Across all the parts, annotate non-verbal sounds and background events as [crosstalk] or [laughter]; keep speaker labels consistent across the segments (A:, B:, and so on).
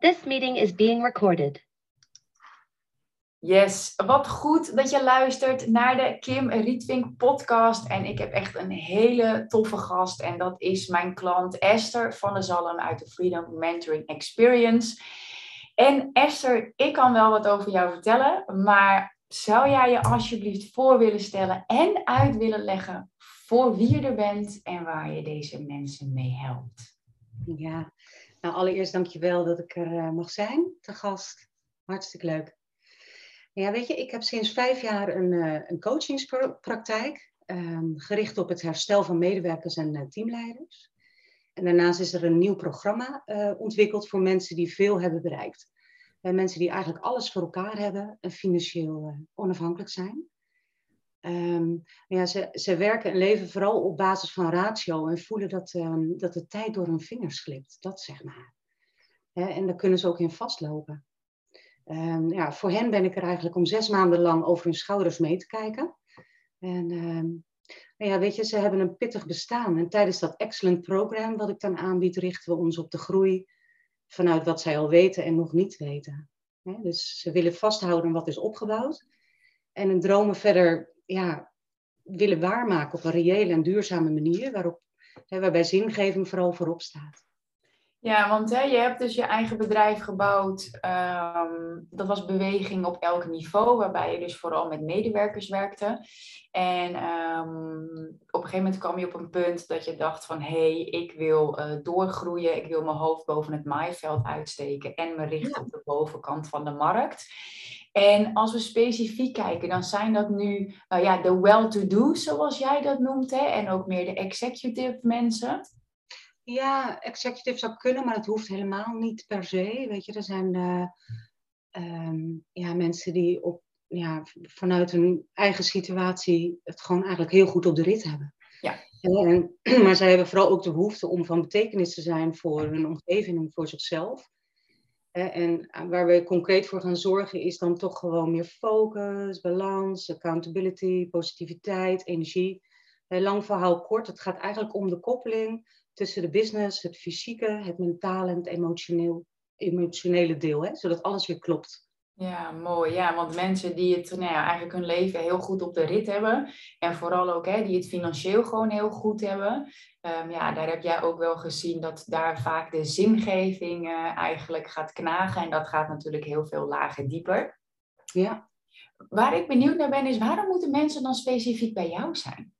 A: This meeting is being recorded.
B: Yes, wat goed dat je luistert naar de Kim Rietvink podcast. En ik heb echt een hele toffe gast. En dat is mijn klant Esther van der Zalm uit de Freedom Mentoring Experience. En Esther, ik kan wel wat over jou vertellen. Maar zou jij je alsjeblieft voor willen stellen en uit willen leggen voor wie je er bent en waar je deze mensen mee helpt?
C: Ja, nou allereerst dankjewel dat ik er uh, mag zijn, te gast. Hartstikke leuk. Ja, weet je, ik heb sinds vijf jaar een, uh, een coachingspraktijk um, gericht op het herstel van medewerkers en uh, teamleiders. En daarnaast is er een nieuw programma ontwikkeld voor mensen die veel hebben bereikt. mensen die eigenlijk alles voor elkaar hebben en financieel onafhankelijk zijn. Um, ja, ze, ze werken en leven vooral op basis van ratio en voelen dat, um, dat de tijd door hun vingers glipt. Dat zeg maar. en daar kunnen ze ook in vastlopen. Um, ja, voor hen ben ik er eigenlijk om zes maanden lang over hun schouders mee te kijken. En nou ja, weet je, ze hebben een pittig bestaan. En tijdens dat excellent program wat ik dan aanbied, richten we ons op de groei vanuit wat zij al weten en nog niet weten. dus ze willen vasthouden wat is opgebouwd. En hun dromen verder ja, willen waarmaken op een reële en duurzame manier, waarop, hè, waarbij zingeving vooral voorop staat.
B: Ja, want hè, je hebt dus je eigen bedrijf gebouwd. Um, dat was beweging op elk niveau, waarbij je dus vooral met medewerkers werkte. En um, op een gegeven moment kwam je op een punt dat je dacht van... hé, hey, ik wil uh, doorgroeien, ik wil mijn hoofd boven het maaiveld uitsteken... en me richten op de bovenkant van de markt. En als we specifiek kijken, dan zijn dat nu uh, ja, de well-to-do, zoals jij dat noemt, hè? en ook meer de executive mensen.
C: Ja, executive zou kunnen, maar het hoeft helemaal niet per se. Weet je, er zijn uh, um, ja, mensen die op, ja, vanuit hun eigen situatie het gewoon eigenlijk heel goed op de rit hebben.
B: Ja.
C: En, [clears throat] maar zij hebben vooral ook de behoefte om van betekenis te zijn voor hun omgeving en voor zichzelf. En waar we concreet voor gaan zorgen is dan toch gewoon meer focus, balans, accountability, positiviteit, energie. Lang verhaal kort, het gaat eigenlijk om de koppeling tussen de business, het fysieke, het mentale en het emotioneel, emotionele deel, hè? zodat alles weer klopt.
B: Ja, mooi. Ja, want mensen die het nou ja, eigenlijk hun leven heel goed op de rit hebben. En vooral ook hè, die het financieel gewoon heel goed hebben. Um, ja, daar heb jij ook wel gezien dat daar vaak de zingeving uh, eigenlijk gaat knagen. En dat gaat natuurlijk heel veel lager dieper.
C: Ja.
B: Waar ik benieuwd naar ben is, waarom moeten mensen dan specifiek bij jou zijn?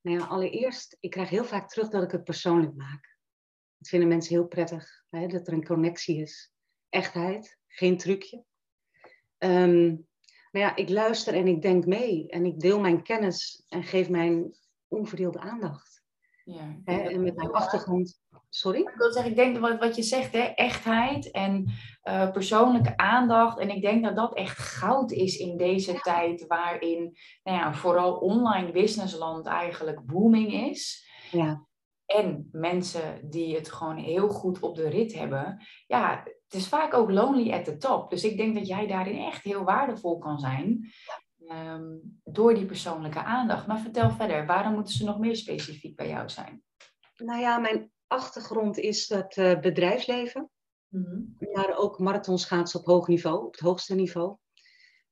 C: Nou ja, allereerst, ik krijg heel vaak terug dat ik het persoonlijk maak. Dat vinden mensen heel prettig, hè, dat er een connectie is. Echtheid, geen trucje. Um, nou ja, ik luister en ik denk mee en ik deel mijn kennis en geef mijn onverdeelde aandacht.
B: Ja,
C: hè, en met mijn achtergrond. Sorry?
B: Ik wil zeggen, ik denk wat, wat je zegt, hè, echtheid en uh, persoonlijke aandacht. En ik denk dat dat echt goud is in deze ja. tijd waarin nou ja, vooral online businessland eigenlijk booming is.
C: Ja.
B: En mensen die het gewoon heel goed op de rit hebben. Ja, het is vaak ook lonely at the top. Dus ik denk dat jij daarin echt heel waardevol kan zijn. Um, door die persoonlijke aandacht. Maar vertel verder, waarom moeten ze nog meer specifiek bij jou zijn?
C: Nou ja, mijn achtergrond is het uh, bedrijfsleven. Mm -hmm. Maar ook marathonschaatsen op hoog niveau, op het hoogste niveau.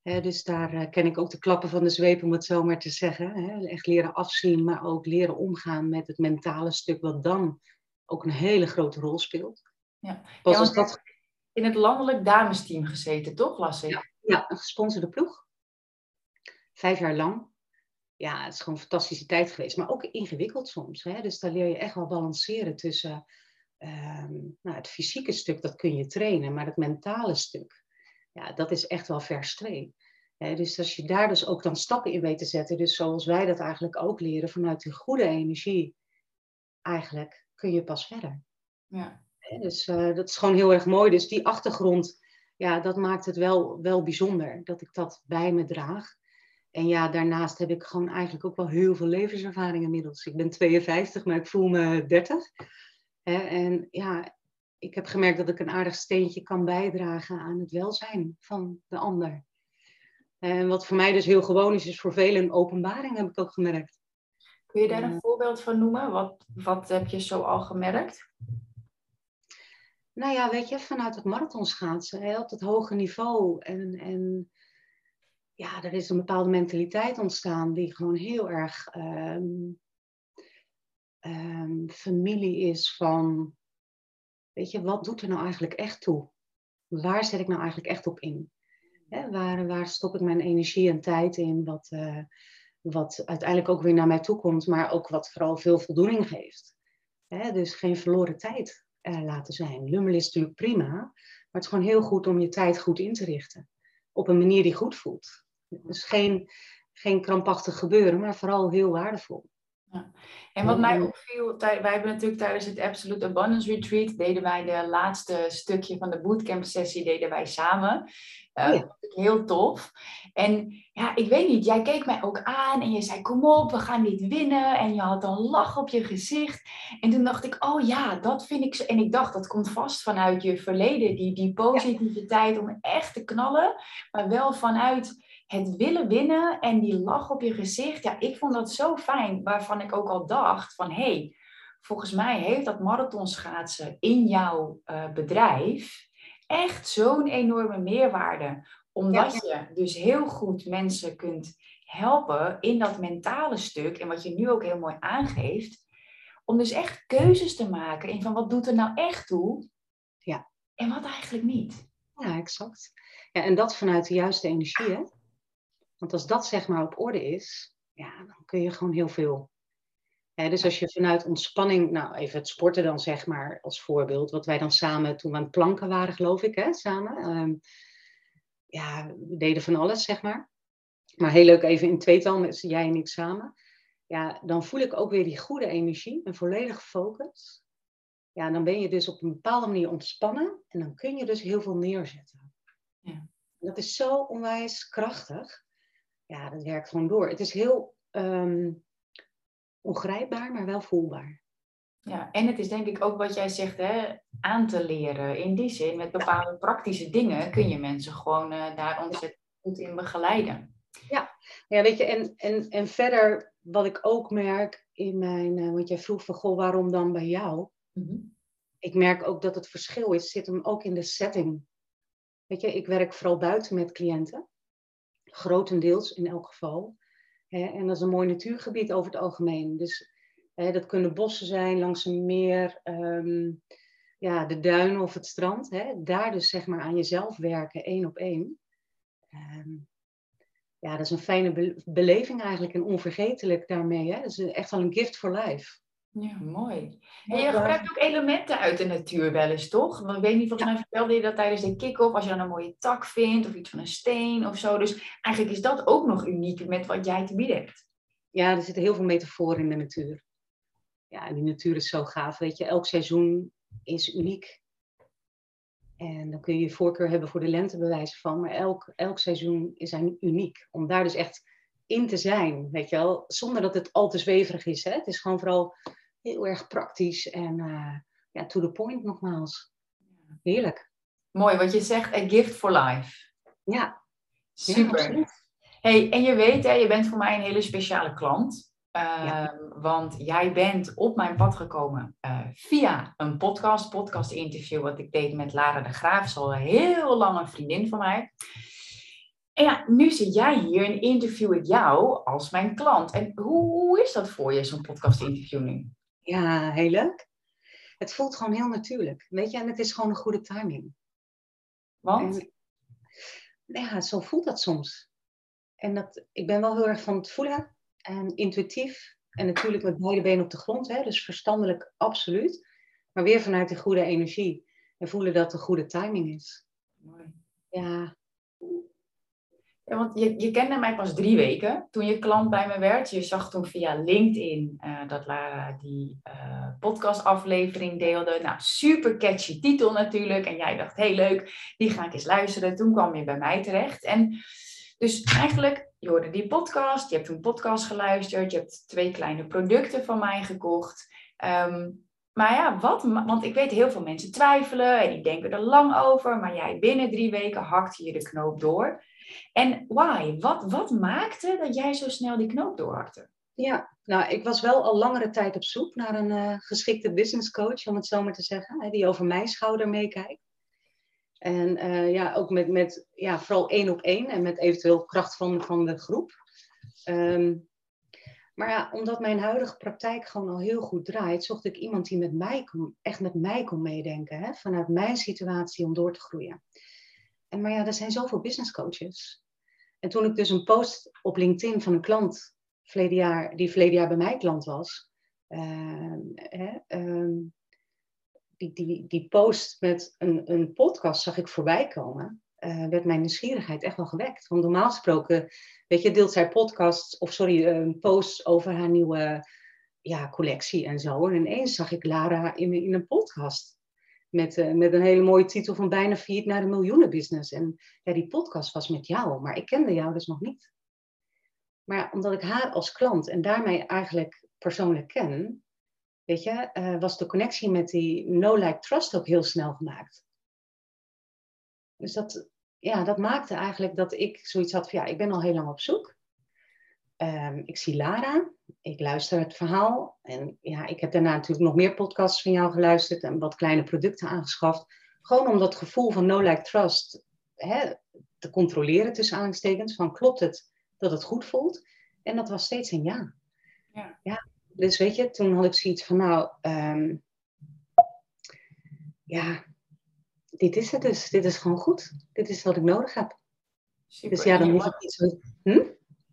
C: He, dus daar uh, ken ik ook de klappen van de zweep, om het zo maar te zeggen. He, echt leren afzien, maar ook leren omgaan met het mentale stuk, wat dan ook een hele grote rol speelt.
B: Ja, Pas ja, als dat... in het landelijk damesteam gezeten, toch, las ik?
C: Ja, ja, een gesponsorde ploeg. Vijf jaar lang. Ja, het is gewoon een fantastische tijd geweest, maar ook ingewikkeld soms. Hè? Dus daar leer je echt wel balanceren tussen um, nou, het fysieke stuk, dat kun je trainen, maar het mentale stuk, ja, dat is echt wel vers twee. dus als je daar dus ook dan stappen in weet te zetten, dus zoals wij dat eigenlijk ook leren, vanuit die goede energie, eigenlijk kun je pas verder.
B: Ja.
C: Dus uh, dat is gewoon heel erg mooi. Dus die achtergrond, ja, dat maakt het wel, wel bijzonder dat ik dat bij me draag. En ja, daarnaast heb ik gewoon eigenlijk ook wel heel veel levenservaring inmiddels. Ik ben 52, maar ik voel me 30. En ja, ik heb gemerkt dat ik een aardig steentje kan bijdragen aan het welzijn van de ander. En wat voor mij dus heel gewoon is, is voor velen een openbaring, heb ik ook gemerkt.
B: Kun je daar een voorbeeld van noemen? Wat, wat heb je zo al gemerkt?
C: Nou ja, weet je, vanuit het marathonschaatsen, hè, op dat hoge niveau. En, en ja, er is een bepaalde mentaliteit ontstaan die gewoon heel erg ehm, ehm, familie is van, weet je, wat doet er nou eigenlijk echt toe? Waar zet ik nou eigenlijk echt op in? Hè, waar, waar stop ik mijn energie en tijd in? Wat, eh, wat uiteindelijk ook weer naar mij toe komt, maar ook wat vooral veel voldoening geeft. Hè, dus geen verloren tijd uh, laten zijn. Lummel is natuurlijk prima, maar het is gewoon heel goed om je tijd goed in te richten. Op een manier die goed voelt. Dus geen, geen krampachtig gebeuren, maar vooral heel waardevol.
B: Ja. En wat mij opviel, wij hebben natuurlijk tijdens het Absolute Abundance Retreat, deden wij de laatste stukje van de bootcamp sessie, deden wij samen. Uh, Heel tof. En ja, ik weet niet, jij keek mij ook aan en je zei, kom op, we gaan dit winnen. En je had een lach op je gezicht. En toen dacht ik, oh ja, dat vind ik... En ik dacht, dat komt vast vanuit je verleden, die, die positiviteit om echt te knallen. Maar wel vanuit het willen winnen en die lach op je gezicht, ja, ik vond dat zo fijn. Waarvan ik ook al dacht van, hé, hey, volgens mij heeft dat marathonschaatsen in jouw uh, bedrijf echt zo'n enorme meerwaarde. Omdat je dus heel goed mensen kunt helpen in dat mentale stuk. En wat je nu ook heel mooi aangeeft. Om dus echt keuzes te maken in van wat doet er nou echt toe?
C: Ja.
B: En wat eigenlijk niet.
C: Ja, exact. Ja, en dat vanuit de juiste energie, hè? Want als dat zeg maar op orde is, ja, dan kun je gewoon heel veel. dus als je vanuit ontspanning, nou even het sporten dan zeg maar als voorbeeld, wat wij dan samen toen we aan het planken waren, geloof ik, hè, samen. Ehm, ja, we deden van alles, zeg maar. Maar heel leuk even in tweetal met jij en ik samen. Ja, dan voel ik ook weer die goede energie, een volledige focus. Ja, dan ben je dus op een bepaalde manier ontspannen en dan kun je dus heel veel neerzetten. Ja. Dat is zo onwijs krachtig ja, dat werkt gewoon door. Het is heel ehm, ongrijpbaar, maar wel voelbaar.
B: Ja, en het is denk ik ook wat jij zegt, hè, aan te leren. In die zin, met bepaalde praktische dingen kun je mensen gewoon uh, daar ontzettend goed in begeleiden.
C: Ja, ja weet je, en, en, en verder wat ik ook merk in mijn, uh, want jij vroeg van, goh, waarom dan bij jou? Mhm. Ik merk ook dat het verschil is, zit hem ook in de setting. Weet je, ik werk vooral buiten met cliënten grotendeels in elk geval. en dat is een mooi natuurgebied over het algemeen. Dus dat kunnen bossen zijn langs een meer, ehm, ja, de duinen of het strand. Daar dus zeg maar aan jezelf werken, één op één. Ehm, ja, dat is een fijne beleving eigenlijk en onvergetelijk daarmee. Hè? Dat is echt wel een gift for life.
B: Ja, mooi. En je gebruikt ook elementen uit de natuur wel eens, toch? Want ik weet niet, volgens mij vertelde je dat tijdens de kick-off, als je dan een mooie tak vindt of iets van een steen of zo. Dus eigenlijk is dat ook nog uniek met wat jij te bieden hebt.
C: Ja, er zitten heel veel metaforen in de natuur. Ja, die natuur is zo gaaf. Weet je, elk seizoen is uniek. En dan kun je je voorkeur hebben voor de lente bewijzen van, maar elk, elk seizoen is uniek. Om daar dus echt in te zijn, weet je wel, zonder dat het al te zweverig is. Hè? Het is gewoon vooral heel erg praktisch en uh, ja, to the point nogmaals. Heerlijk.
B: Mooi, wat je zegt, a gift for life.
C: Ja.
B: Super. hey, en je weet, hè, je bent voor mij een hele speciale klant. Uh, Want jij bent op mijn pad gekomen uh, via een podcast, podcast interview wat ik deed met Lara de Graaf. Is al heel lang een vriendin van mij. En ja, nu zit jij hier en interview ik jou als mijn klant. En hoe, hoe is dat voor je, zo'n podcast interview nu?
C: Ja, heel leuk. Het voelt gewoon heel natuurlijk. Weet je, en het is gewoon een goede timing.
B: Want?
C: ja, zo voelt dat soms. En dat, ik ben wel heel erg van het voelen en intuïtief. En natuurlijk met beide benen op de grond, hè, dus verstandelijk absoluut. Maar weer vanuit die goede energie. En voelen dat de goede timing is.
B: Mooi.
C: Ja,
B: want je, je kende mij pas drie weken toen je klant bij me werd. Je zag toen via LinkedIn uh, dat Lara die uh, podcastaflevering deelde. Nou, super catchy titel natuurlijk. En jij dacht, heel leuk, die ga ik eens luisteren. Toen kwam je bij mij terecht. En dus eigenlijk, je hoorde die podcast, je hebt een podcast geluisterd, je hebt twee kleine producten van mij gekocht. Um, maar ja, wat, want ik weet heel veel mensen twijfelen en die denken er lang over, maar jij binnen drie weken hakte je de knoop door. En why? Wat, wat maakte dat jij zo snel die knoop doorhakte?
C: Ja, Nou, ik was wel al langere tijd op zoek naar een uh, geschikte business coach, om het zo maar te zeggen, hè, die over mijn schouder meekijkt. En uh, ja, ook met, met ja, vooral één op één en met eventueel kracht van, van de groep. Um, maar ja, omdat mijn huidige praktijk gewoon al heel goed draait, zocht ik iemand die met mij kon, echt met mij kon meedenken. Hè? Vanuit mijn situatie om door te groeien. En maar ja, er zijn zoveel business coaches. En toen ik dus een post op LinkedIn van een klant verleden jaar, die verleden jaar bij mij klant was, uh, die, die, die post met een, een podcast zag ik voorbij komen, uh, werd mijn nieuwsgierigheid echt wel gewekt. Want normaal gesproken, weet je, deelt zij podcasts, of sorry, uh, posts over haar nieuwe ja, collectie en zo. En ineens zag ik Lara in, in een podcast. Met, uh, met een hele mooie titel van bijna vier naar de miljoenen business. En ja, die podcast was met jou, maar ik kende jou dus nog niet. Maar omdat ik haar als klant en daarmee eigenlijk persoonlijk ken, weet je, uh, was de connectie met die no-like trust ook heel snel gemaakt. Dus dat, ja, dat maakte eigenlijk dat ik zoiets had van ja, ik ben al heel lang op zoek. Um, ik zie Lara, ik luister het verhaal. En ja, ik heb daarna natuurlijk nog meer podcasts van jou geluisterd en wat kleine producten aangeschaft. Gewoon om dat gevoel van no-like trust hè, te controleren tussen aanstekens. Van klopt het dat het goed voelt? En dat was steeds een ja.
B: Ja.
C: ja dus weet je, toen had ik zoiets van nou, um, ja, dit is het dus. Dit is gewoon goed. Dit is wat ik nodig heb.
B: Super.
C: Dus ja, dan hoef ik niet zo... Hm?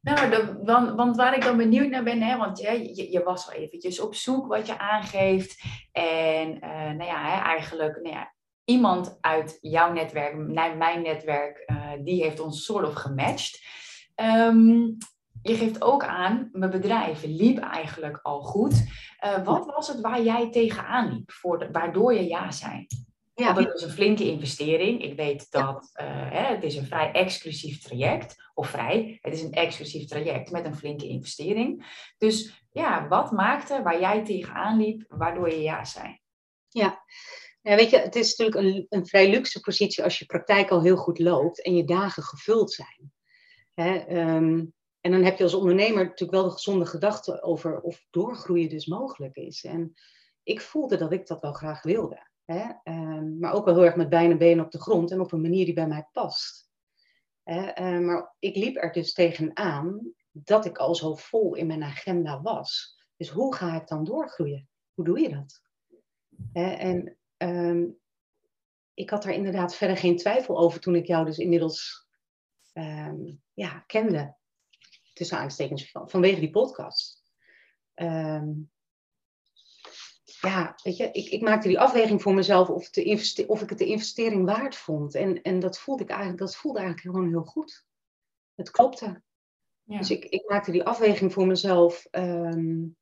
B: Nou, de, want, want, waar ik dan benieuwd naar ben, hè, want je, je, je was al eventjes op zoek wat je aangeeft. En uh, nou ja, hè, eigenlijk nou ja, iemand uit jouw netwerk, mijn netwerk, uh, die heeft ons soort of gematcht. Um, je geeft ook aan, mijn bedrijf liep eigenlijk al goed. Uh, wat was het waar jij tegenaan liep, voor de, waardoor je ja zei? Ja, Want het is een flinke investering. Ik weet dat uh, hè, het is een vrij exclusief traject. Of vrij, het is een exclusief traject met een flinke investering. Dus ja, wat maakte waar jij tegenaan liep, waardoor je ja zei?
C: Ja, ja weet je, het is natuurlijk een, een vrij luxe positie als je praktijk al heel goed loopt en je dagen gevuld zijn. Hè, um, en dan heb je als ondernemer natuurlijk wel de gezonde gedachte over of doorgroeien dus mogelijk is. En ik voelde dat ik dat wel graag wilde. Hè? Um, maar ook wel heel erg met beide benen op de grond en op een manier die bij mij past. Uh, maar ik liep er dus tegenaan dat ik al zo vol in mijn agenda was. Dus hoe ga ik dan doorgroeien? Hoe doe je dat? Uh, en um, ik had daar inderdaad verder geen twijfel over toen ik jou dus inmiddels ja, kende. Tussen aanstekens van, vanwege die podcast. Um, ja, weet je, ik, ik maakte die afweging voor mezelf of, te of ik het de investering waard vond. En, en dat, voelde ik eigenlijk, dat voelde eigenlijk gewoon heel goed. Het klopte. Ja. Dus ik, ik maakte die afweging voor mezelf. Um,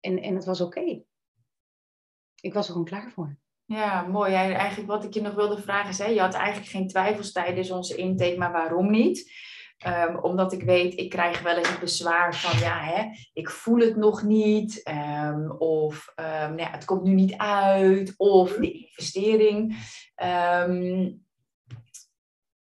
C: en, en het was oké. Okay. Ik was er gewoon klaar voor.
B: Ja, mooi. Eigenlijk wat ik je nog wilde vragen is, hè, je had eigenlijk geen twijfels tijdens onze intake, maar waarom niet? Um, omdat ik weet, ik krijg wel eens het bezwaar van, ja, hè, ik voel het nog niet. Um, of um, nou ja, het komt nu niet uit. Of de investering.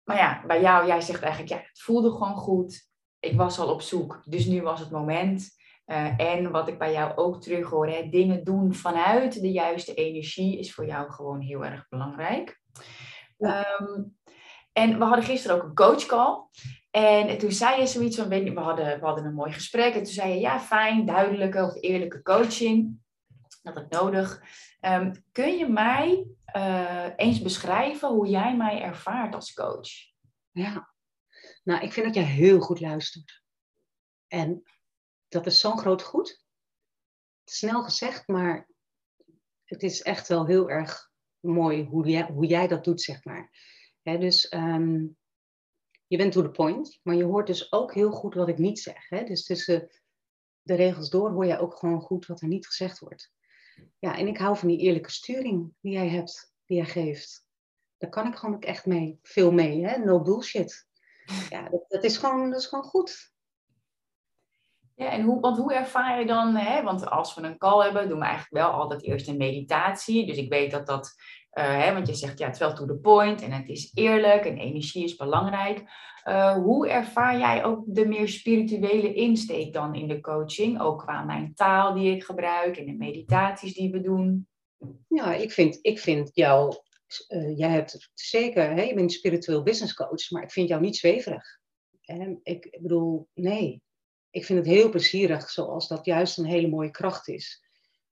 B: maar ja, bij jou, jij zegt eigenlijk, ja, het voelde gewoon goed. Ik was al op zoek, dus nu was het moment. Uh, en wat ik bij jou ook terug hoor, hè, dingen doen vanuit de juiste energie is voor jou gewoon heel erg belangrijk. Ja. en we hadden gisteren ook een coachcall. En toen zei je zoiets van, we hadden, we hadden een mooi gesprek. En toen zei je, ja, fijn, duidelijke of eerlijke coaching. Dat ik nodig. Um, kun je mij uh, eens beschrijven hoe jij mij ervaart als coach?
C: Ja, nou, ik vind dat je heel goed luistert. En dat is zo'n groot goed. Snel gezegd, maar het is echt wel heel erg mooi hoe jij, hoe jij dat doet, zeg maar. Dus um, je bent to the point, maar je hoort dus ook heel goed wat ik niet zeg. Hè? Dus tussen de regels door hoor je ook gewoon goed wat er niet gezegd wordt. Ja, en ik hou van die eerlijke sturing die jij hebt, die jij geeft. Daar kan ik gewoon ook echt mee, veel mee. Hè? No bullshit. Ja, dat, dat, is gewoon, dat is gewoon goed.
B: Ja, en hoe, want hoe ervaar je dan, hè, want als we een call hebben, doen we eigenlijk wel altijd eerst een meditatie. Dus ik weet dat dat, uh, hè, want je zegt ja, het is wel to the point en het is eerlijk en energie is belangrijk. Uh, hoe ervaar jij ook de meer spirituele insteek dan in de coaching? Ook qua mijn taal die ik gebruik en de meditaties die we doen.
C: Ja, ik vind, ik vind jou, uh, jij hebt zeker, hè, je bent spiritueel business coach, maar ik vind jou niet zweverig. Ik bedoel, nee, ik vind het heel plezierig, zoals dat juist een hele mooie kracht is.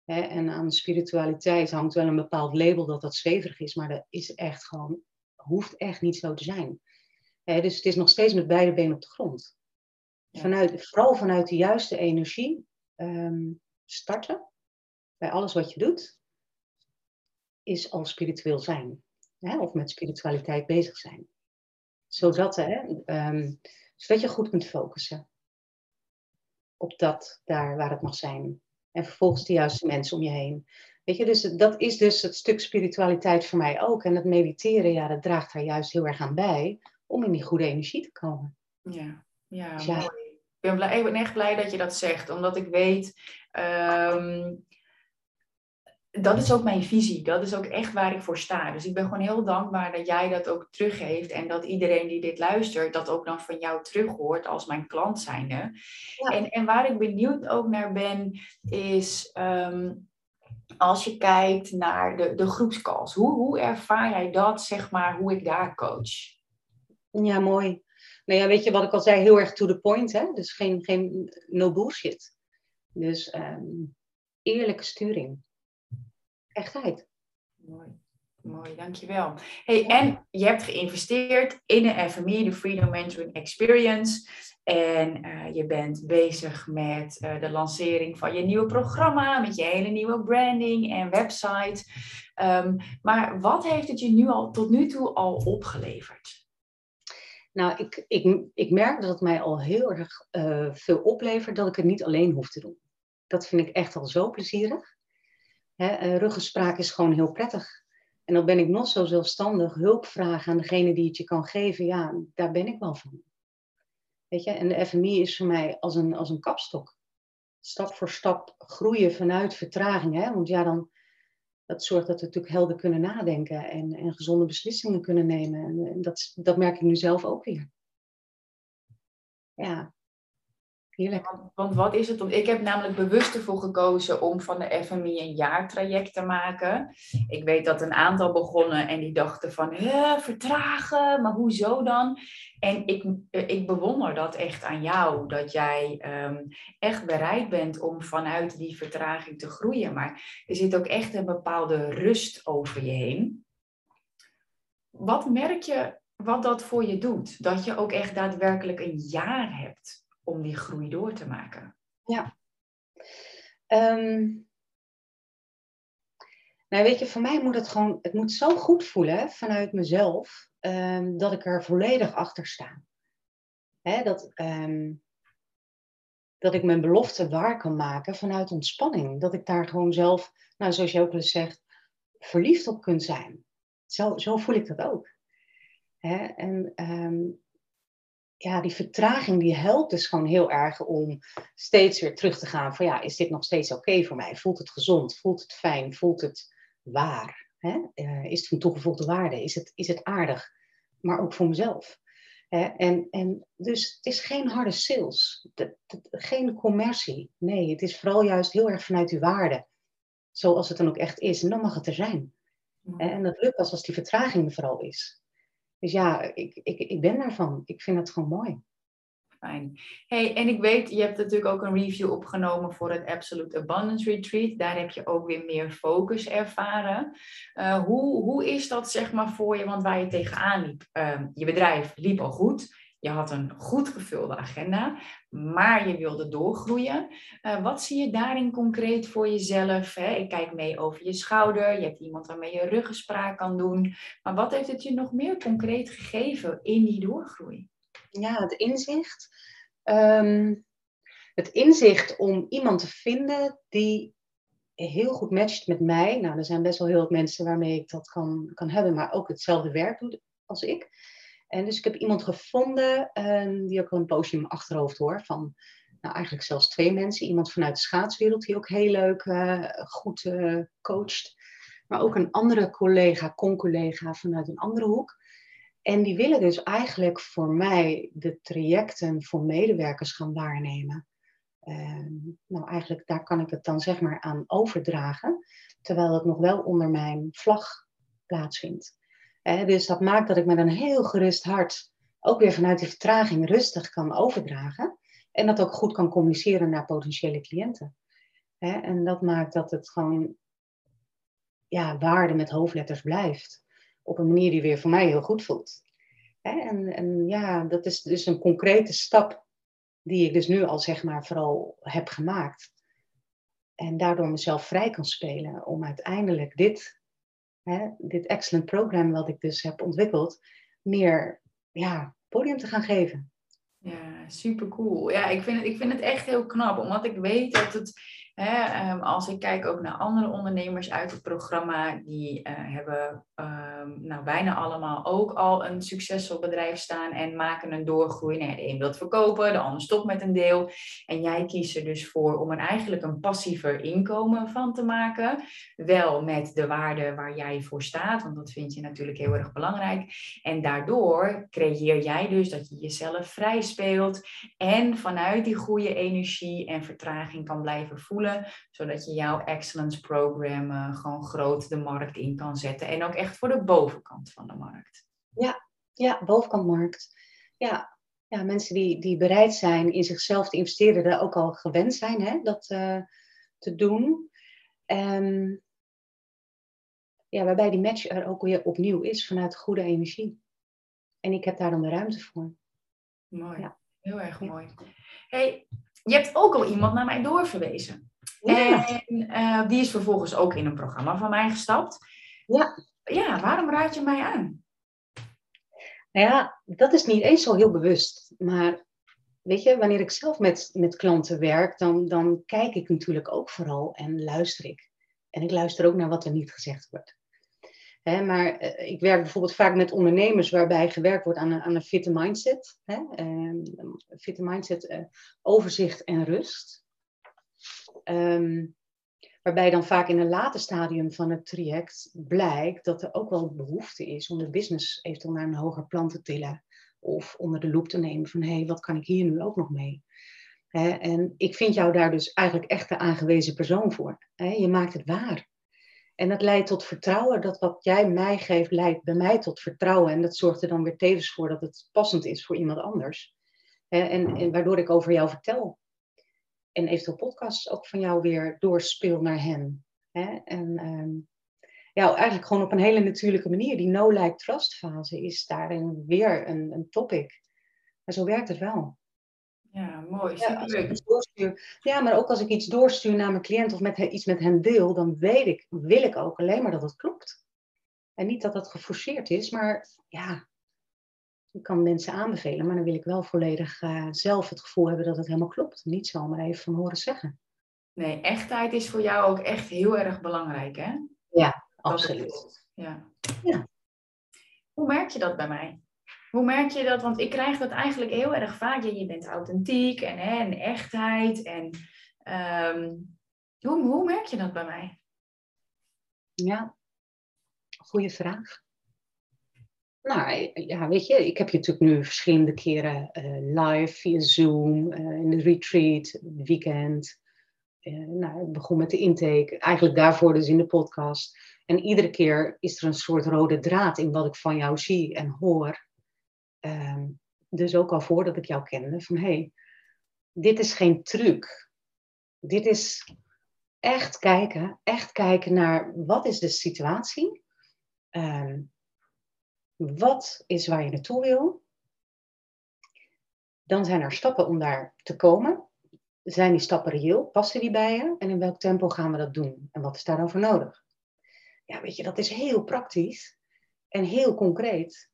C: en aan spiritualiteit hangt wel een bepaald label dat dat zweverig is, maar dat is echt gewoon, hoeft echt niet zo te zijn. dus het is nog steeds met beide benen op de grond. Vanuit, vooral vanuit de juiste energie ehm, starten bij alles wat je doet, is al spiritueel zijn. of met spiritualiteit bezig zijn. Zodat, hè, um, zodat je goed kunt focussen op dat daar waar het mag zijn. En vervolgens de juiste mensen om je heen. Weet je, dus dat is dus het stuk spiritualiteit voor mij ook. En het mediteren, ja, dat draagt daar juist heel erg aan bij om in die goede energie te komen.
B: Ja, ja, dus mooi. Ik ben, blij, ik ben echt blij dat je dat zegt, omdat ik weet, um, dat is ook mijn visie. Dat is ook echt waar ik voor sta. Dus ik ben gewoon heel dankbaar dat jij dat ook teruggeeft. En dat iedereen die dit luistert, dat ook dan van jou terug hoort als mijn klant zijnde. En, en waar ik benieuwd ook naar ben, is ehm, als je kijkt naar de, de groepscalls. Hoe, hoe ervaar jij dat, zeg maar, hoe ik daar coach?
C: Ja, mooi. Nou ja, weet je wat ik al zei, heel erg to the point. Hè? Dus geen, geen no bullshit. Dus um, eerlijke sturing echtheid.
B: Mooi. Mooi, dankjewel. Hey, en je hebt geïnvesteerd in de FME, de Freedom Mentoring Experience. En uh, je bent bezig met uh, de lancering van je nieuwe programma, met je hele nieuwe branding en website. Um, maar wat heeft het je nu al, tot nu toe al opgeleverd?
C: Nou, ik, ik, ik merk dat het mij al heel erg uh, veel oplevert dat ik het niet alleen hoef te doen. Dat vind ik echt al zo plezierig. Hè, eh, ruggespraak is gewoon heel prettig. En dan ben ik nog zo zelfstandig. Hulp vragen aan degene die het je kan geven, ja, daar ben ik wel van. Weet je, en de FMI is voor mij als een, als een kapstok. Stap voor stap groeien vanuit vertraging. Hè? Want ja, dan, dat zorgt dat we natuurlijk helder kunnen nadenken en, en gezonde beslissingen kunnen nemen. En, en dat, dat merk ik nu zelf ook weer. Ja,
B: want, want, wat is het? Ik heb namelijk bewust ervoor gekozen om van de FMI een jaartraject te maken. Ik weet dat een aantal begonnen en die dachten van, vertragen, maar hoezo dan? En ik, ik bewonder dat echt aan jou, dat jij um, echt bereid bent om vanuit die vertraging te groeien. Maar er zit ook echt een bepaalde rust over je heen. Wat merk je wat dat voor je doet? Dat je ook echt daadwerkelijk een jaar hebt om die groei door te maken?
C: Ja. Um, nou, weet je, voor mij moet het gewoon, het moet zo goed voelen vanuit mezelf, um, dat ik er volledig achter sta. Hè, dat, um, dat ik mijn belofte waar kan maken vanuit ontspanning. Dat ik daar gewoon zelf, nou, zoals je ook eens zegt, verliefd op kunt zijn. Zo, zo voel ik dat ook. Hè? En ja, die vertraging die helpt dus gewoon heel erg om steeds weer terug te gaan van ja, is dit nog steeds oké voor mij? Voelt het gezond? Voelt het fijn? Voelt het waar? Hè? Uh, is het van toegevoegde waarde? Is het, is het aardig? Maar ook voor mezelf. Hè? En, en dus het is geen harde sales, geen commercie. Nee, het is vooral juist heel erg vanuit uw waarde. Zoals het dan ook echt is. En dan mag het er zijn. En dat lukt pas als die vertraging er vooral is. Dus ja, ik, ik, ik ben daarvan. Ik vind het gewoon mooi.
B: Fijn. Hey, en ik weet, je hebt natuurlijk ook een review opgenomen voor het Absolute Abundance Retreat. Daar heb je ook weer meer focus ervaren. Uh, hoe, hoe is dat zeg maar voor je? Want waar je tegenaan liep, uh, je bedrijf liep al goed. Je had een goed gevulde agenda, maar je wilde doorgroeien. Uh, wat zie je daarin concreet voor jezelf? Hè? Ik kijk mee over je schouder. Je hebt iemand waarmee je ruggespraak kan doen. Maar wat heeft het je nog meer concreet gegeven in die doorgroei?
C: Ja, het inzicht. Um, het inzicht om iemand te vinden die heel goed matcht met mij. Nou, er zijn best wel heel veel mensen waarmee ik dat kan, kan hebben, maar ook hetzelfde werk doet als ik. En dus ik heb iemand gevonden, uh, die ook al een poosje in mijn achterhoofd hoor, van nou eigenlijk zelfs twee mensen. Iemand vanuit de schaatswereld die ook heel leuk, goed coacht. Maar ook een andere collega, con-collega vanuit een andere hoek. En die willen dus eigenlijk voor mij de trajecten voor medewerkers gaan waarnemen. Ehm, nou, eigenlijk daar kan ik het dan zeg maar aan overdragen, terwijl het nog wel onder mijn vlag plaatsvindt. Dus dat maakt dat ik met een heel gerust hart ook weer vanuit die vertraging rustig kan overdragen. En dat ook goed kan communiceren naar potentiële cliënten. en dat maakt dat het gewoon ja, waarde met hoofdletters blijft. Op een manier die weer voor mij heel goed voelt. En, en ja, dat is dus een concrete stap die ik dus nu al zeg maar vooral heb gemaakt. En daardoor mezelf vrij kan spelen om uiteindelijk dit, hè, dit excellent programma wat ik dus heb ontwikkeld, meer ja, podium te gaan geven.
B: Ja, super cool. Ja, ik vind, het, ik vind het echt heel knap, omdat ik weet dat het Ehm, als ik kijk ook naar andere ondernemers uit het programma, die uh, hebben um, nou, bijna allemaal ook al een succesvol bedrijf staan en maken een doorgroei. Nee, de een wil het verkopen, de ander stopt met een deel. En jij kiest er dus voor om er eigenlijk een passiever inkomen van te maken. Wel met de waarde waar jij voor staat, want dat vind je natuurlijk heel erg belangrijk. En daardoor creëer jij dus dat je jezelf vrij speelt en vanuit die goede energie en vertraging kan blijven voelen zodat je jouw excellence program uh, gewoon groot de markt in kan zetten. En ook echt voor de bovenkant van de markt.
C: Ja, ja bovenkantmarkt. Ja, ja mensen die, die bereid zijn in zichzelf te investeren, daar ook al gewend zijn hè, dat uh, te doen. Um, ja, waarbij die match er ook weer opnieuw is vanuit goede energie. En ik heb daar dan de ruimte voor.
B: Mooi, ja. heel erg mooi. Hey, je hebt ook al iemand naar mij doorverwezen. En uh, die is vervolgens ook in een programma van mij gestapt.
C: Ja.
B: Ja, waarom raad je mij aan?
C: Nou ja, dat is niet eens zo heel bewust. Maar weet je, wanneer ik zelf met, met klanten werk, dan, dan kijk ik natuurlijk ook vooral en luister ik. En ik luister ook naar wat er niet gezegd wordt. Maar uh, ik werk bijvoorbeeld vaak met ondernemers waarbij gewerkt wordt aan een, aan een fitte mindset. Hè, uh, fitte mindset, uh, overzicht en rust. Um, waarbij dan vaak in een later stadium van het traject blijkt dat er ook wel behoefte is om de business eventueel naar een hoger plan te tillen. Of onder de loep te nemen van hé, hey, wat kan ik hier nu ook nog mee? en ik vind jou daar dus eigenlijk echt de aangewezen persoon voor. je maakt het waar. En dat leidt tot vertrouwen. Dat wat jij mij geeft, leidt bij mij tot vertrouwen. En dat zorgt er dan weer tevens voor dat het passend is voor iemand anders. en, en waardoor ik over jou vertel en eventueel podcasts ook van jou weer doorspeel naar hen. Hè? En um, ja, eigenlijk gewoon op een hele natuurlijke manier. Die no-like trust fase is daarin weer een, een topic. Maar zo werkt het wel.
B: Ja, mooi.
C: Ja, doorstuur, ja, maar ook als ik iets doorstuur naar mijn cliënt of met, iets met hen deel, dan weet ik, wil ik ook alleen maar dat het klopt. En niet dat dat geforceerd is, maar ja, ik kan mensen aanbevelen, maar dan wil ik wel volledig uh, zelf het gevoel hebben dat het helemaal klopt. Niet zomaar even van horen zeggen.
B: Nee, echtheid is voor jou ook echt heel erg belangrijk, hè?
C: Ja, absoluut.
B: Ja. ja. Hoe merk je dat bij mij? Hoe merk je dat? Want ik krijg dat eigenlijk heel erg vaak. Je, je bent authentiek en, hè, en echtheid. En, um, hoe, hoe merk je dat bij mij?
C: Ja, goede vraag. Nou ja, weet je, ik heb je natuurlijk nu verschillende keren uh, live via Zoom, uh, in de retreat, weekend. Uh, nou, ik begon met de intake, eigenlijk daarvoor dus in de podcast. En iedere keer is er een soort rode draad in wat ik van jou zie en hoor. Um, dus ook al voordat ik jou kende, van hé, hey, dit is geen truc. Dit is echt kijken, echt kijken naar wat is de situatie. Um, wat is waar je naartoe wil? Dan zijn er stappen om daar te komen. Zijn die stappen reëel? Passen die bij je? En in welk tempo gaan we dat doen? En wat is daar dan voor nodig? Ja, weet je, dat is heel praktisch en heel concreet.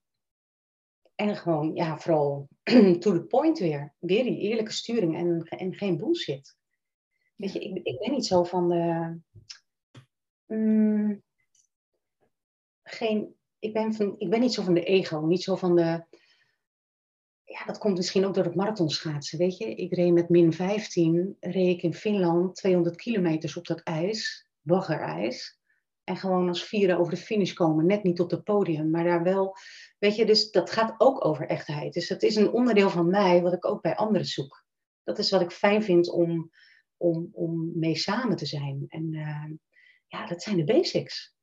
C: En gewoon, ja, vooral [clears throat] to the point weer. Weer die eerlijke sturing en, en geen bullshit. Weet je, ik, ik ben niet zo van de. Mm, geen ik ben, van, ik ben niet zo van de ego, niet zo van de. ja, dat komt misschien ook door het marathonschaatsen, weet je. Ik reed met min 15, reed ik in Finland 200 kilometers op dat ijs, baggerijs. En gewoon als vieren over de finish komen, net niet op het podium, maar daar wel, weet je, dus dat gaat ook over echtheid. Dus dat is een onderdeel van mij wat ik ook bij anderen zoek. Dat is wat ik fijn vind om, om, om mee samen te zijn. En uh, ja, dat zijn de basics.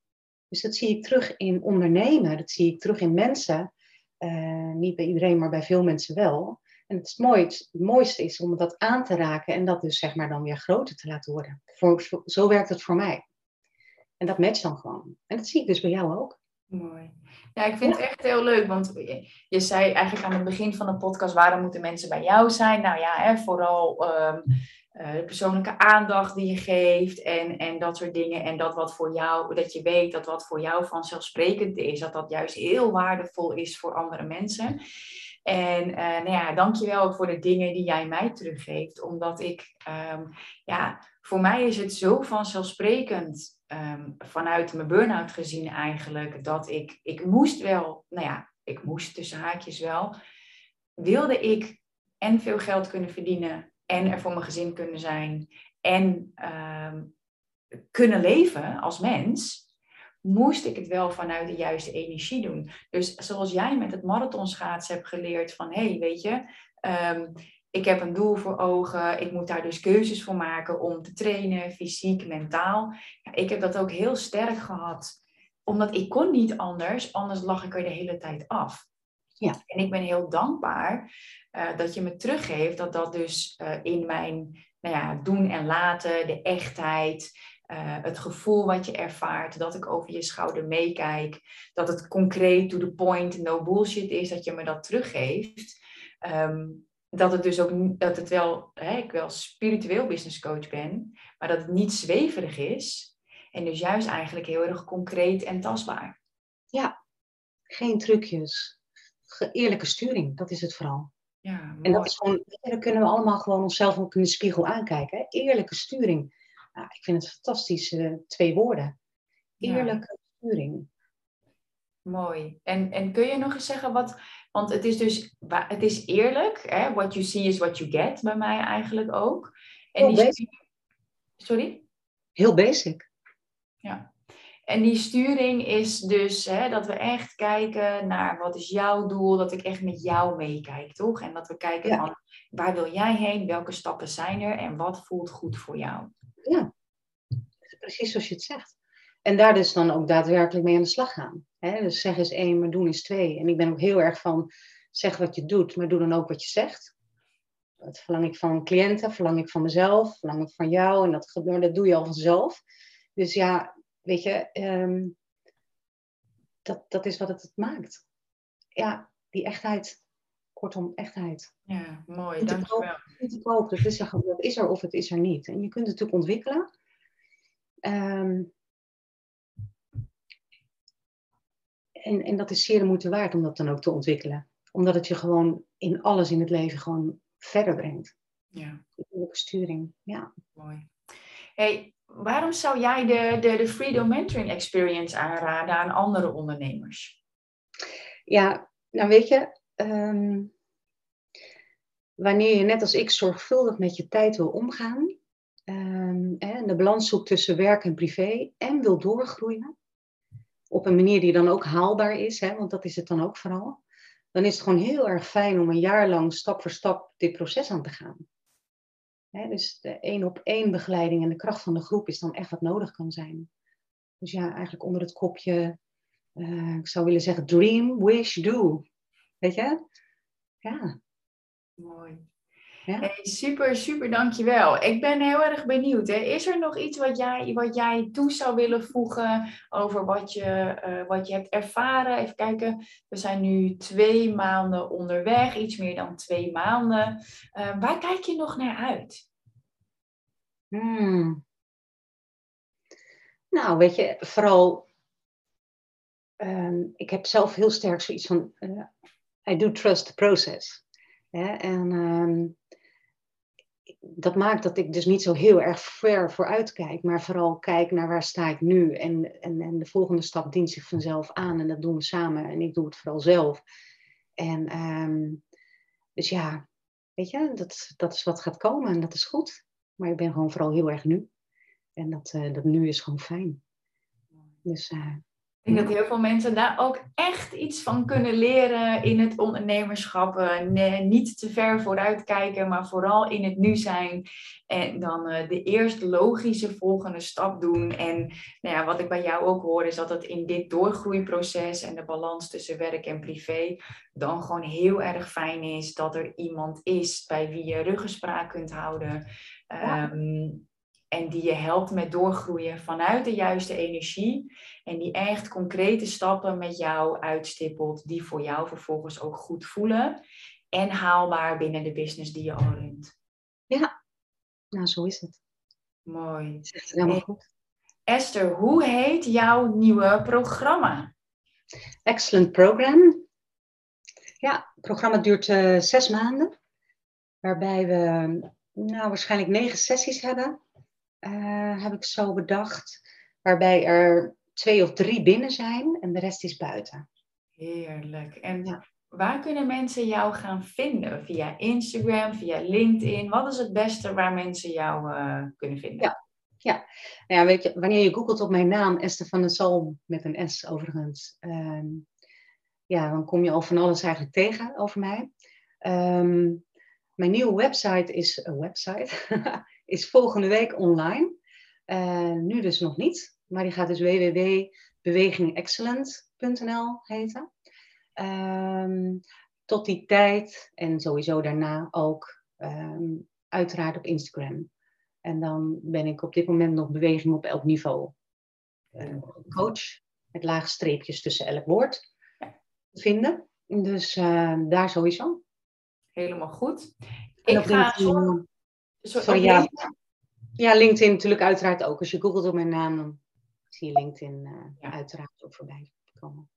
C: Dus dat zie ik terug in ondernemen, dat zie ik terug in mensen. Uh, niet bij iedereen, maar bij veel mensen wel. En het, is mooi, het mooiste is om dat aan te raken en dat dus zeg maar dan weer groter te laten worden. Voor, zo werkt het voor mij. En dat matcht dan gewoon. En dat zie ik dus bij jou ook.
B: Mooi. Ja, ik vind het echt heel leuk, want je, zei eigenlijk aan het begin van de podcast, waarom moeten mensen bij jou zijn? Nou ja, hè, vooral um, uh, de persoonlijke aandacht die je geeft en, en dat soort dingen. En dat wat voor jou, dat je weet dat wat voor jou vanzelfsprekend is, dat dat juist heel waardevol is voor andere mensen. En uh, nou ja, dankjewel ook voor de dingen die jij mij teruggeeft. Omdat ik, um, ja, voor mij is het zo vanzelfsprekend um, vanuit mijn burn-out gezien eigenlijk, dat ik, ik moest wel, nou ja, ik moest tussen haakjes wel, wilde ik en veel geld kunnen verdienen en er voor mijn gezin kunnen zijn en um, kunnen leven als mens, moest ik het wel vanuit de juiste energie doen. Dus zoals jij met het marathonschaatsen hebt geleerd van, hé, hey, weet je, um, ik heb een doel voor ogen. Ik moet daar dus keuzes voor maken om te trainen, fysiek, mentaal. Ik heb dat ook heel sterk gehad, omdat ik kon niet anders, anders lag ik er de hele tijd af. Ja. En ik ben heel dankbaar uh, dat je me teruggeeft dat dat dus uh, in mijn nou ja, doen en laten, de echtheid, uh, het gevoel wat je ervaart, dat ik over je schouder meekijk, dat het concreet, to the point, no bullshit is, dat je me dat teruggeeft. Um, dat het dus ook dat het wel, hè, ik wel spiritueel business coach ben, maar dat het niet zweverig is. En dus juist eigenlijk heel erg concreet en tastbaar.
C: Ja, geen trucjes. Eerlijke sturing, dat is het vooral. Ja, en dat is gewoon, dan kunnen we allemaal gewoon onszelf ook in de spiegel aankijken. Hè? Eerlijke sturing. Nou, ik vind het fantastisch, uh, twee woorden. Eerlijke ja. sturing.
B: Mooi. En, en kun je nog eens zeggen wat, want het is dus, het is eerlijk, hè? what you see is what you get bij mij eigenlijk ook. En
C: Heel die basic.
B: Sorry?
C: Heel basic.
B: Ja. En die sturing is dus hè, dat we echt kijken naar wat is jouw doel, dat ik echt met jou meekijk, toch? En dat we kijken ja. van waar wil jij heen, welke stappen zijn er en wat voelt goed voor jou.
C: Ja, precies zoals je het zegt. En daar dus dan ook daadwerkelijk mee aan de slag gaan. Hè? Dus zeg is één, maar doen is twee. En ik ben ook heel erg van zeg wat je doet, maar doe dan ook wat je zegt. Dat verlang ik van cliënten, verlang ik van mezelf, verlang ik van jou. En dat, dat doe je al vanzelf. Dus ja, weet je, um, dat, dat is wat het, het maakt. Ja, die echtheid. Kortom, echtheid.
B: Ja, mooi, dankjewel.
C: Niet te koop, dat is, er, dat is er of het is er niet. En je kunt het natuurlijk ontwikkelen. Um, en, en dat is zeer de moeite waard om dat dan ook te ontwikkelen. Omdat het je gewoon in alles in het leven gewoon verder brengt.
B: Ja.
C: De sturing, ja.
B: Mooi. Hey, waarom zou jij de, de, de Freedom Mentoring Experience aanraden aan andere ondernemers?
C: Ja, nou weet je, um, wanneer je net als ik zorgvuldig met je tijd wil omgaan, um, en de balans zoekt tussen werk en privé en wil doorgroeien, op een manier die dan ook haalbaar is, hè, want dat is het dan ook vooral, dan is het gewoon heel erg fijn om een jaar lang stap voor stap dit proces aan te gaan. Dus de één op één begeleiding en de kracht van de groep is dan echt wat nodig kan zijn. Dus ja, eigenlijk onder het kopje, uh, ik zou willen zeggen, dream, wish, do. Weet je? Ja.
B: Mooi. Ja. Hey, super, super, dankjewel. Ik ben heel erg benieuwd. Hè. Is er nog iets wat jij, wat jij toe zou willen voegen over wat je, uh, wat je hebt ervaren? Even kijken, we zijn nu twee maanden onderweg, iets meer dan twee maanden. Uh, waar kijk je nog naar uit?
C: Hmm. Nou, weet je, vooral, um, ik heb zelf heel sterk zoiets van, uh, I do trust the process. Ja, en um, dat maakt dat ik dus niet zo heel erg ver vooruit kijk, maar vooral kijk naar waar sta ik nu. En, en, en de volgende stap dient zich vanzelf aan en dat doen we samen en ik doe het vooral zelf. En um, dus ja, weet je, dat, dat is wat gaat komen en dat is goed. Maar ik ben gewoon vooral heel erg nu. En dat, uh, dat nu is gewoon fijn. Dus uh,
B: ik denk dat heel veel mensen daar ook echt iets van kunnen leren in het ondernemerschap. Nee, niet te ver vooruit kijken, maar vooral in het nu zijn. En dan uh, de eerst logische volgende stap doen. En nou ja, wat ik bij jou ook hoor, is dat het in dit doorgroeiproces en de balans tussen werk en privé dan gewoon heel erg fijn is dat er iemand is bij wie je ruggespraak kunt houden. Ja. Um, en die je helpt met doorgroeien vanuit de juiste energie. En die echt concrete stappen met jou uitstippelt, die voor jou vervolgens ook goed voelen. En haalbaar binnen de business die je al runt.
C: Ja, nou zo is het.
B: Mooi.
C: Zegt helemaal goed.
B: Esther, hoe heet jouw nieuwe programma?
C: Excellent Program. Ja, het programma duurt uh, zes maanden. Waarbij we nou, waarschijnlijk negen sessies hebben uh, heb ik zo bedacht. Waarbij er twee of drie binnen zijn en de rest is buiten.
B: Heerlijk. En ja. waar kunnen mensen jou gaan vinden? Via Instagram, via LinkedIn? Wat is het beste waar mensen jou uh, kunnen vinden?
C: Ja. Ja. Nou ja, weet je, wanneer je googelt op mijn naam, Esther van der Salm, met een S overigens, um, ja, dan kom je al van alles eigenlijk tegen over mij. Um, mijn nieuwe website is een website. [laughs] is volgende week online. Uh, nu dus nog niet, maar die gaat dus www.bewegingexcellent.nl heten. Um, tot die tijd en sowieso daarna ook um, uiteraard op Instagram. En dan ben ik op dit moment nog beweging op elk niveau. Uh, coach met lage streepjes tussen elk woord vinden. Dus uh, daar sowieso.
B: Helemaal goed.
C: Ik ga... LinkedIn, sorry, ja. ja, LinkedIn natuurlijk uiteraard ook. Als je googelt op mijn naam, dan zie je LinkedIn uh, ja. uiteraard ook voorbij komen.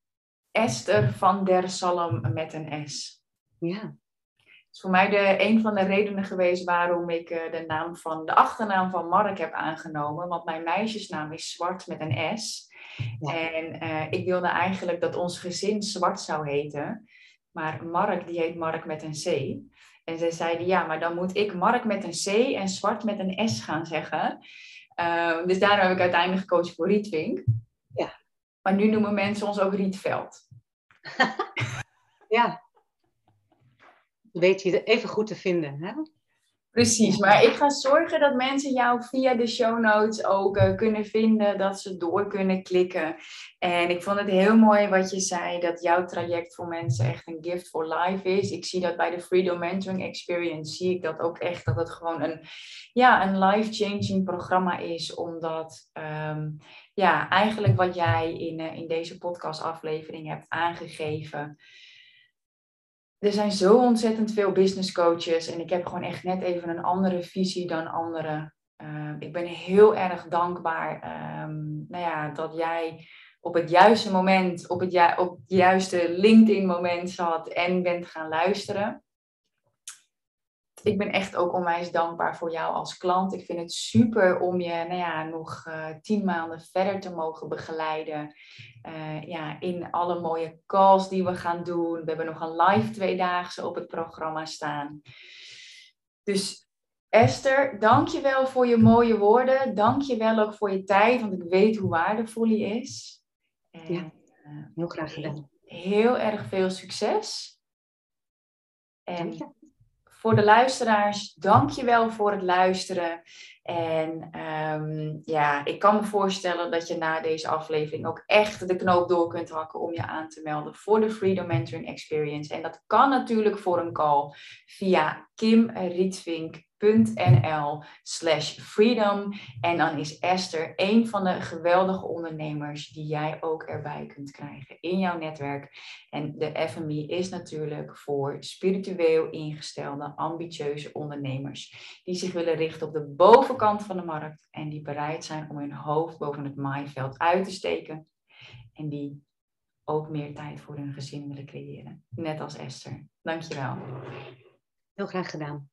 B: Esther van der Salm met een S.
C: Ja.
B: Het is voor mij de, een van de redenen geweest waarom ik uh, de, naam van, de achternaam van Mark heb aangenomen. Want mijn meisjesnaam is Zwart met een S. Ja. En uh, ik wilde eigenlijk dat ons gezin Zwart zou heten. Maar Mark, die heet Mark met een C. En zij zeiden, ja, maar dan moet ik Mark met een C en Zwart met een S gaan zeggen. Uh, dus daarom heb ik uiteindelijk gekozen voor Rietvink.
C: Ja.
B: Maar nu noemen mensen ons ook Rietveld. [laughs]
C: ja. Weet je even goed te vinden, hè?
B: Precies, maar ik ga zorgen dat mensen jou via de show notes ook uh, kunnen vinden, dat ze door kunnen klikken. En ik vond het heel mooi wat je zei, dat jouw traject voor mensen echt een gift for life is. Ik zie dat bij de Freedom Mentoring Experience, zie ik dat ook echt, dat het gewoon een, ja, een life-changing programma is, omdat um, ja, eigenlijk wat jij in, uh, in deze podcastaflevering hebt aangegeven er zijn zo ontzettend veel business coaches en ik heb gewoon echt net even een andere visie dan anderen. Uh, ik ben heel erg dankbaar um, nou ja, dat jij op het juiste moment, op het, op het juiste LinkedIn moment zat en bent gaan luisteren ik ben echt ook onwijs dankbaar voor jou als klant. Ik vind het super om je nou ja, nog uh, tien maanden verder te mogen begeleiden. Uh, ja, in alle mooie calls die we gaan doen. We hebben nog een live tweedaagse op het programma staan. Dus Esther, dank je wel voor je mooie woorden. Dank je wel ook voor je tijd, want ik weet hoe waardevol die is.
C: En, ja, eh, heel graag gedaan.
B: Heel erg veel succes. En voor de luisteraars, dank je wel voor het luisteren. En um, ja, ik kan me voorstellen dat je na deze aflevering ook echt de knoop door kunt hakken om je aan te melden voor de Freedom Mentoring Experience. En dat kan natuurlijk voor een call via Kim Rietvink nl slash freedom. En dan is Esther een van de geweldige ondernemers die jij ook erbij kunt krijgen in jouw netwerk. En de FMI is natuurlijk voor spiritueel ingestelde, ambitieuze ondernemers die zich willen richten op de bovenkant van de markt en die bereid zijn om hun hoofd boven het maaiveld uit te steken. En die ook meer tijd voor hun gezin willen creëren. Net als Esther. Dankjewel.
C: Heel graag gedaan.